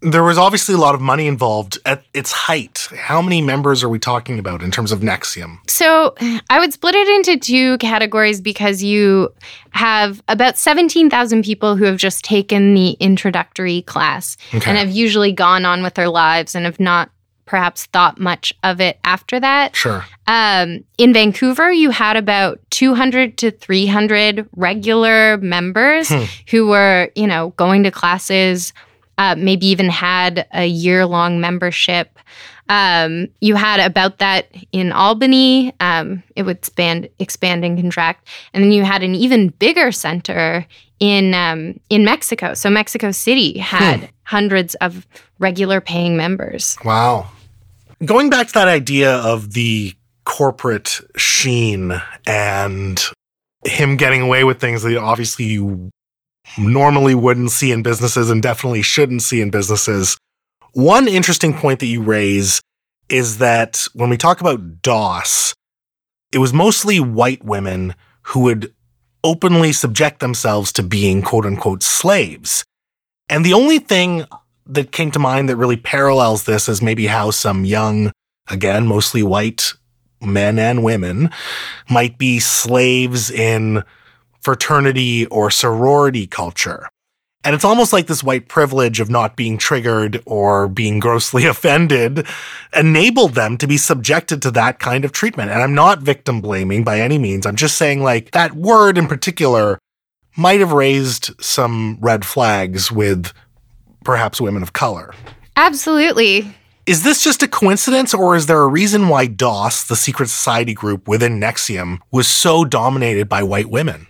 There was obviously a lot of money involved at its height. How many members are we talking about in terms of NXIVM? So I would split it into two categories because you have about 17,000 people who have just taken the introductory class Okay. and have usually gone on with their lives and have not perhaps thought much of it after that. Sure. Um, in Vancouver, you had about 200 to 300 regular members Hmm. who were, you know, going to classes, uh, maybe even had a year long membership. Um, you had about that in Albany. Um, it would expand, expand and contract, and then you had an even bigger center in um, in Mexico. So Mexico City had hundreds of regular paying members. Wow. Going back to that idea of the corporate sheen and him getting away with things that obviously you normally wouldn't see in businesses and definitely shouldn't see in businesses. One interesting point that you raise is that when we talk about DOS, it was mostly white women who would openly subject themselves to being quote unquote slaves. And the only thing that came to mind that really parallels this is maybe how some young, again, mostly white men and women might be slaves in fraternity or sorority culture. And it's almost like this white privilege of not being triggered or being grossly offended enabled them to be subjected to that kind of treatment. And I'm not victim blaming by any means. I'm just saying, like, that word in particular might have raised some red flags with perhaps women of color. Absolutely. Is this just a coincidence, or is there a reason why DOS, the secret society group within NXIVM, was so dominated by white women?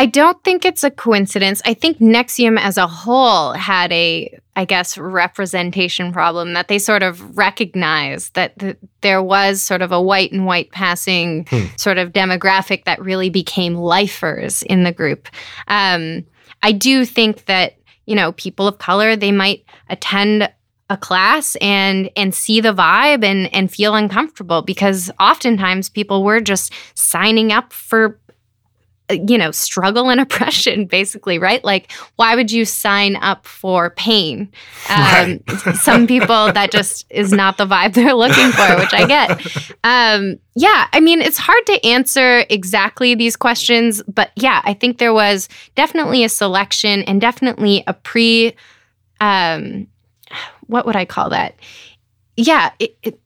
I don't think it's a coincidence. I think NXIVM as a whole had a, I guess, representation problem that they sort of recognized that th- there was sort of a white and white passing Hmm. sort of demographic that really became lifers in the group. Um, I do think that, you know, people of color, they might attend a class and and see the vibe and and feel uncomfortable because oftentimes people were just signing up for you know struggle and oppression basically right? Like why would you sign up for pain? Um, some people that just is not the vibe they're looking for which i get. Um, yeah i mean it's hard to answer exactly these questions but yeah i think there was definitely a selection and definitely a pre um, what would i call that? Yeah it, it,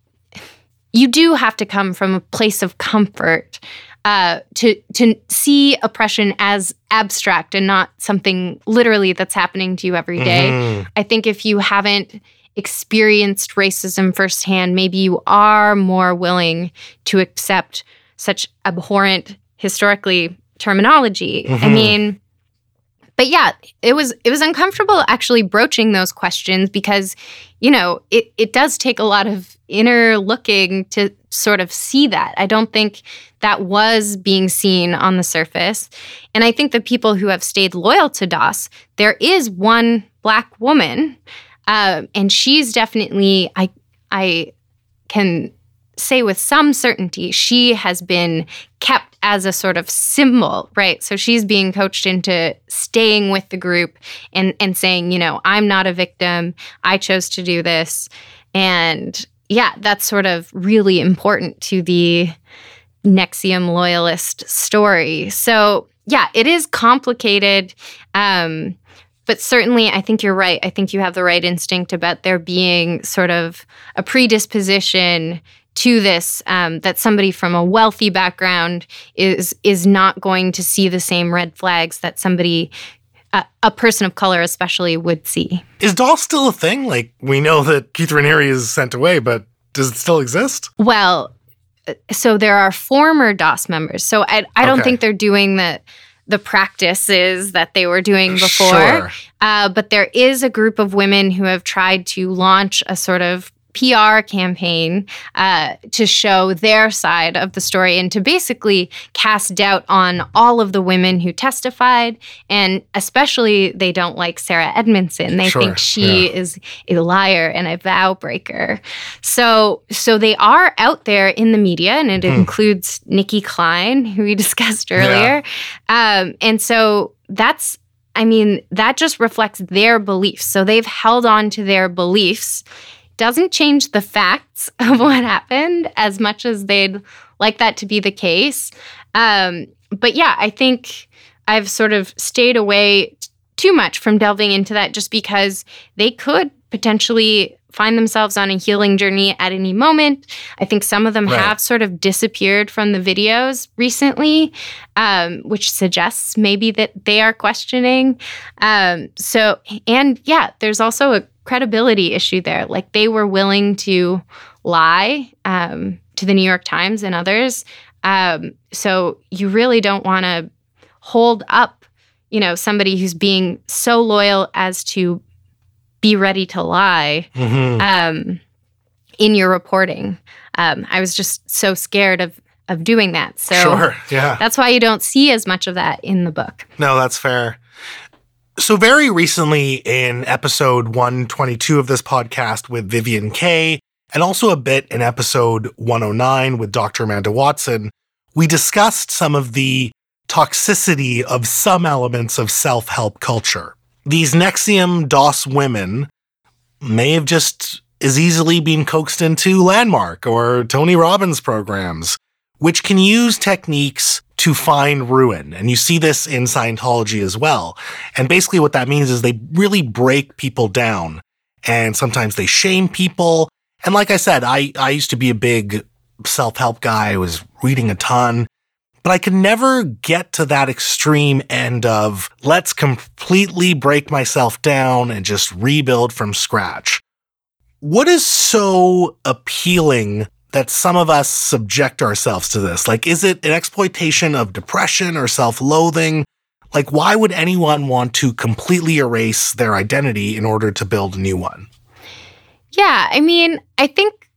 you do have to come from a place of comfort uh, to to see oppression as abstract and not something literally that's happening to you every day. Mhm. I think if you haven't experienced racism firsthand, maybe you are more willing to accept such abhorrent historically terminology. I Mhm. mean, but yeah, it was it was uncomfortable actually broaching those questions because, you know, it it does take a lot of inner looking to sort of see that. I don't think that was being seen on the surface. And I think the people who have stayed loyal to DOS, there is one black woman, uh, and she's definitely I I can say with some certainty she has been kept as a sort of symbol, right? So she's being coached into staying with the group and and saying, you know, I'm not a victim. I chose to do this. And yeah, that's sort of really important to the NXIVM loyalist story. So yeah, it is complicated. Um, but certainly, I think you're right. I think you have the right instinct about there being sort of a predisposition to this um, that somebody from a wealthy background is is not going to see the same red flags that somebody uh, a person of color especially would see Is DOS still a thing? Like, we know that Keith Raniere is sent away, but does it still exist? well so there are former DOS members. So I, I don't Okay. think they're doing the the practices that they were doing before. Sure. Uh, but there is a group of women who have tried to launch a sort of PR campaign uh, to show their side of the story and to basically cast doubt on all of the women who testified. And especially, they don't like Sarah Edmondson. They Sure, think she yeah. is a liar and a vow breaker. So, so they are out there in the media, and it Hmm. includes Nicki Clyne, who we discussed earlier. Um, and so that's, I mean, that just reflects their beliefs. So they've held on to their beliefs. Doesn't change the facts of what happened as much as they'd like that to be the case. Um, but yeah, I think I've sort of stayed away too much from delving into that just because they could potentially find themselves on a healing journey at any moment. I think some of them Right. have sort of disappeared from the videos recently, um, which suggests maybe that they are questioning. Um, so, and yeah, there's also a credibility issue there. Like they were willing to lie um, to the New York Times and others. Um, so you really don't want to hold up, you know, somebody who's being so loyal as to be ready to lie Mhm. um, in your reporting. Um, I was just so scared of of doing that. So sure. Yeah. that's why you don't see as much of that in the book. No, that's fair. So, very recently in episode 122 of this podcast with Vivian Kay, and also a bit in episode 109 with Dr. Amanda Watson, we discussed some of the toxicity of some elements of self help culture. These NXIVM DOS women may have just as easily been coaxed into Landmark or Tony Robbins programs, which can use techniques to find ruin. And you see this in Scientology as well. And basically, what that means is they really break people down. And sometimes they shame people. And like I said, I, I used to be a big self help guy. I was reading a ton, but I could never get to that extreme end of let's completely break myself down and just rebuild from scratch. What is so appealing that some of us subject ourselves to this? Like, is it an exploitation of depression or self loathing? Like, why would anyone want to completely erase their identity in order to build a new one? Yeah, I mean, I think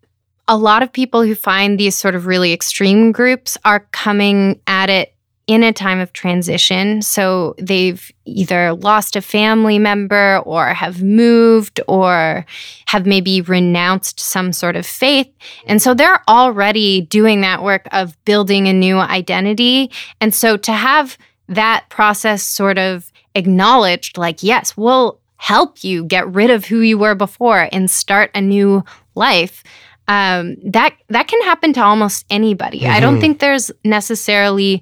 a lot of people who find these sort of really extreme groups are coming at it in a time of transition. So they've either lost a family member or have moved or have maybe renounced some sort of faith. And so they're already doing that work of building a new identity. And so to have that process sort of acknowledged, like, yes, we'll help you get rid of who you were before and start a new life. Um, that that can happen to almost anybody. I don't Mhm. think there's necessarily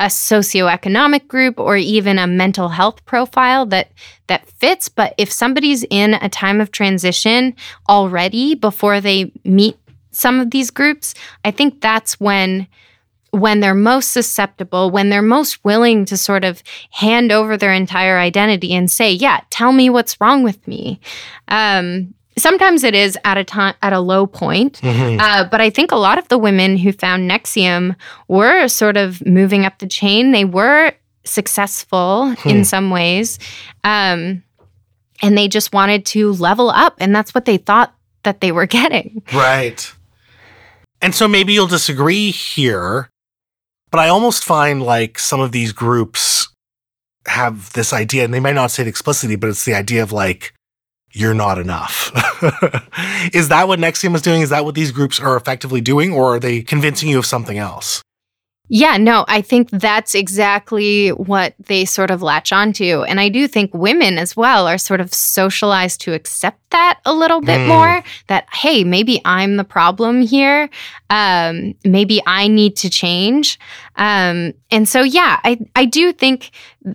a socioeconomic group or even a mental health profile that that fits. But if somebody's in a time of transition already before they meet some of these groups, I think that's when when they're most susceptible, when they're most willing to sort of hand over their entire identity and say, "Yeah, tell me what's wrong with me." Um, sometimes it is at a time at a low point, Mhm. uh, but I think a lot of the women who found NXIVM were sort of moving up the chain. They were successful Hmm. in some ways, um, and they just wanted to level up, and that's what they thought that they were getting. Right. And so maybe you'll disagree here, but I almost find like some of these groups have this idea, and they might not say it explicitly, but it's the idea of like, you're not enough. is that what NXIVM is doing? Is that what these groups are effectively doing, or are they convincing you of something else? Yeah, no, I think that's exactly what they sort of latch onto. And I do think women as well are sort of socialized to accept that a little bit Mm. more that, hey, maybe I'm the problem here. Um, maybe I need to change. Um, and so, yeah, I, I do think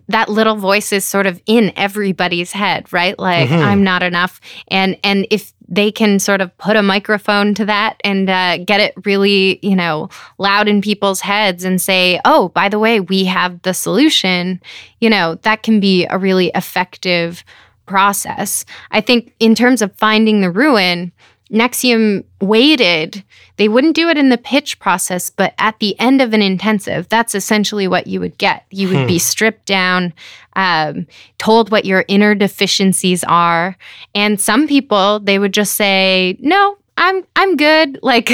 that little voice is sort of in everybody's head, right? Like, Mhm. I'm not enough. And, and if they can sort of put a microphone to that and uh, get it really, you know, loud in people's heads and say, oh, by the way, we have the solution, you know, that can be a really effective process. I think in terms of finding the ruin, NXIVM waited. They wouldn't do it in the pitch process, but at the end of an intensive, that's essentially what you would get. You would be stripped down, um, told what your inner deficiencies are, and some people they would just say, "No, I'm I'm good. Like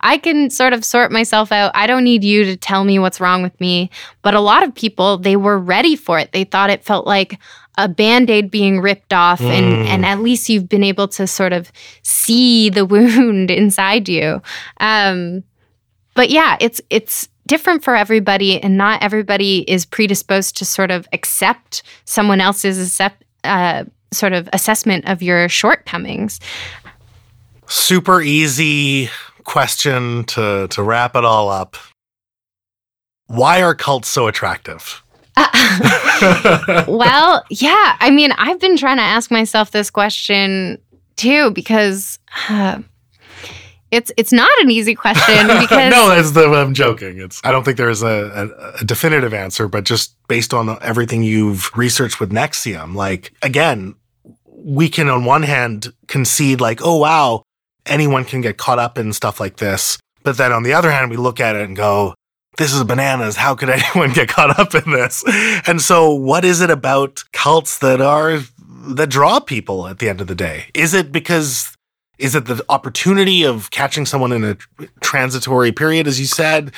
I can sort of sort myself out. I don't need you to tell me what's wrong with me." But a lot of people they were ready for it. They thought it felt like a band-aid being ripped off and and at least you've been able to sort of see the wound inside you. Um but yeah, it's it's different for everybody and not everybody is predisposed to sort of accept someone else's accept, uh, sort of assessment of your shortcomings. Super easy question to to wrap it all up. Why are cults so attractive? well, yeah. I mean, I've been trying to ask myself this question too because uh, it's it's not an easy question because no, that's the I'm joking. It's I don't think there is a, a, a definitive answer, but just based on everything you've researched with NXIVM, like again, we can on one hand concede like, oh wow, anyone can get caught up in stuff like this, but then on the other hand, we look at it and go, this is bananas. How could anyone get caught up in this? And so, what is it about cults that are that draw people at the end of the day? Is it because is it the opportunity of catching someone in a transitory period, as you said?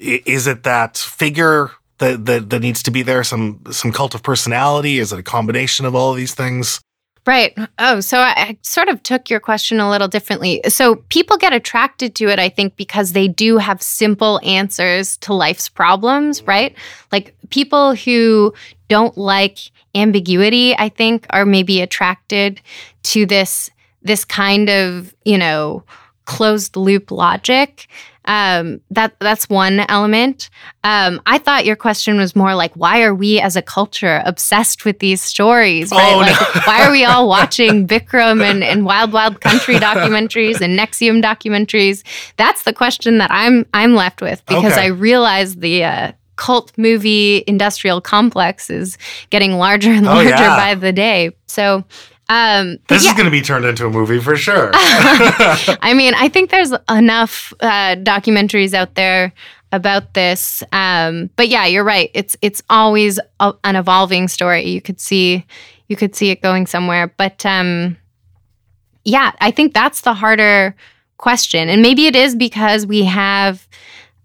Is it that figure that, that that needs to be there? Some some cult of personality? Is it a combination of all of these things? Right. Oh, so I, I sort of took your question a little differently. So people get attracted to it, I think, because they do have simple answers to life's problems, right? Like people who don't like ambiguity, I think, are maybe attracted to this this kind of, you know, closed loop logic. Um, that that's one element. Um, I thought your question was more like, why are we as a culture obsessed with these stories? Right? Oh, like, no. why are we all watching Bikram and, and Wild Wild Country documentaries and NXIVM documentaries? That's the question that I'm I'm left with because Okay. I realize the uh, cult movie industrial complex is getting larger and Oh, larger yeah. by the day. So. Um, This yeah. is going to be turned into a movie for sure. I mean, I think there's enough uh, documentaries out there about this. Um, but yeah, you're right. It's it's always a, an evolving story. You could see you could see it going somewhere. But um, yeah, I think that's the harder question, and maybe it is because we have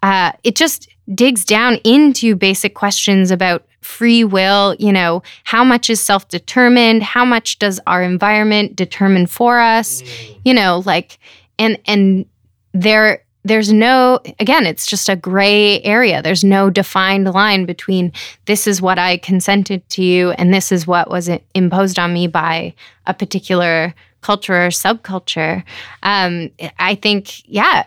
uh, it just digs down into basic questions about free will. You know, how much is self determined? How much does our environment determine for us? you know like and and there there's no again it's just a gray area there's no defined line between this is what i consented to you and this is what was imposed on me by a particular culture or subculture um, i think yeah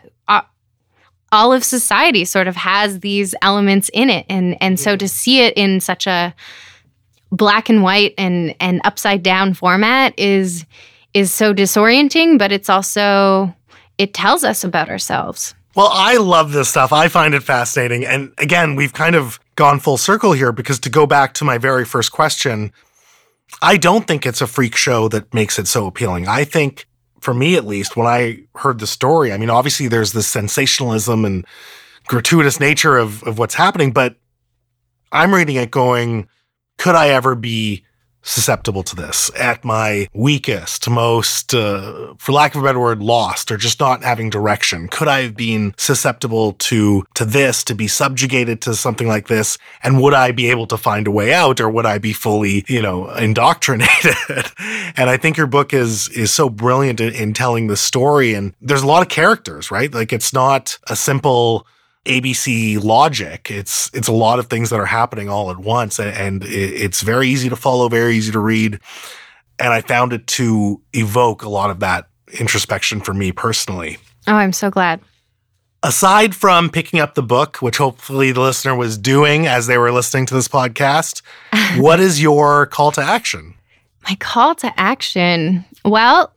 all of society sort of has these elements in it and and so to see it in such a black and white and and upside down format is is so disorienting but it's also it tells us about ourselves Well, I love this stuff. I find it fascinating. And again, we've kind of gone full circle here because to go back to my very first question, I don't think it's a freak show that makes it so appealing. I think, for me at least, when I heard the story, I mean, obviously there's this sensationalism and gratuitous nature of, of what's happening, but I'm reading it going, could I ever be susceptible to this at my weakest, most, uh, for lack of a better word, lost or just not having direction? Could I have been susceptible to to this, to be subjugated to something like this? And would I be able to find a way out, or would I be fully, you know, indoctrinated? and I think your book is is so brilliant in, in telling the story. And there's a lot of characters, right? Like it's not a simple ABC logic. It's it's a lot of things that are happening all at once, and, and it, it's very easy to follow, very easy to read. And I found it to evoke a lot of that introspection for me personally. oh i'm so glad Aside from picking up the book, which hopefully the listener was doing as they were listening to this podcast, what is your call to action? my call to action well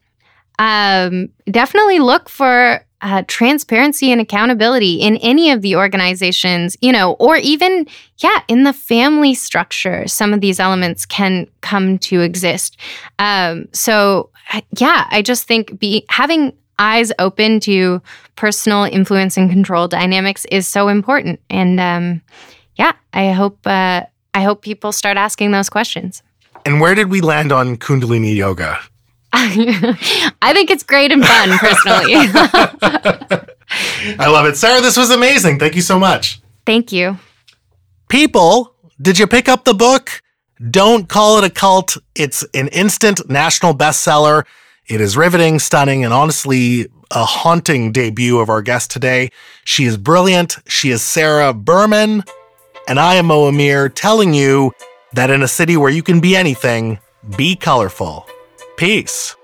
um definitely look for uh, transparency and accountability in any of the organizations, you know, or even, yeah, in the family structure, some of these elements can come to exist. Um, so, yeah, I just think be having eyes open to personal influence and control dynamics is so important. And um, yeah, I hope uh, I hope people start asking those questions. And where did we land on Kundalini yoga? I think it's great and fun, personally. I love it. Sarah, this was amazing. Thank you so much. Thank you. People, did you pick up the book? Don't call it a cult. It's an instant national bestseller. It is riveting, stunning, and honestly a haunting debut of our guest today. She is brilliant. She is Sarah Berman. And I am Mo Amir telling you that in a city where you can be anything, be colorful. Peace.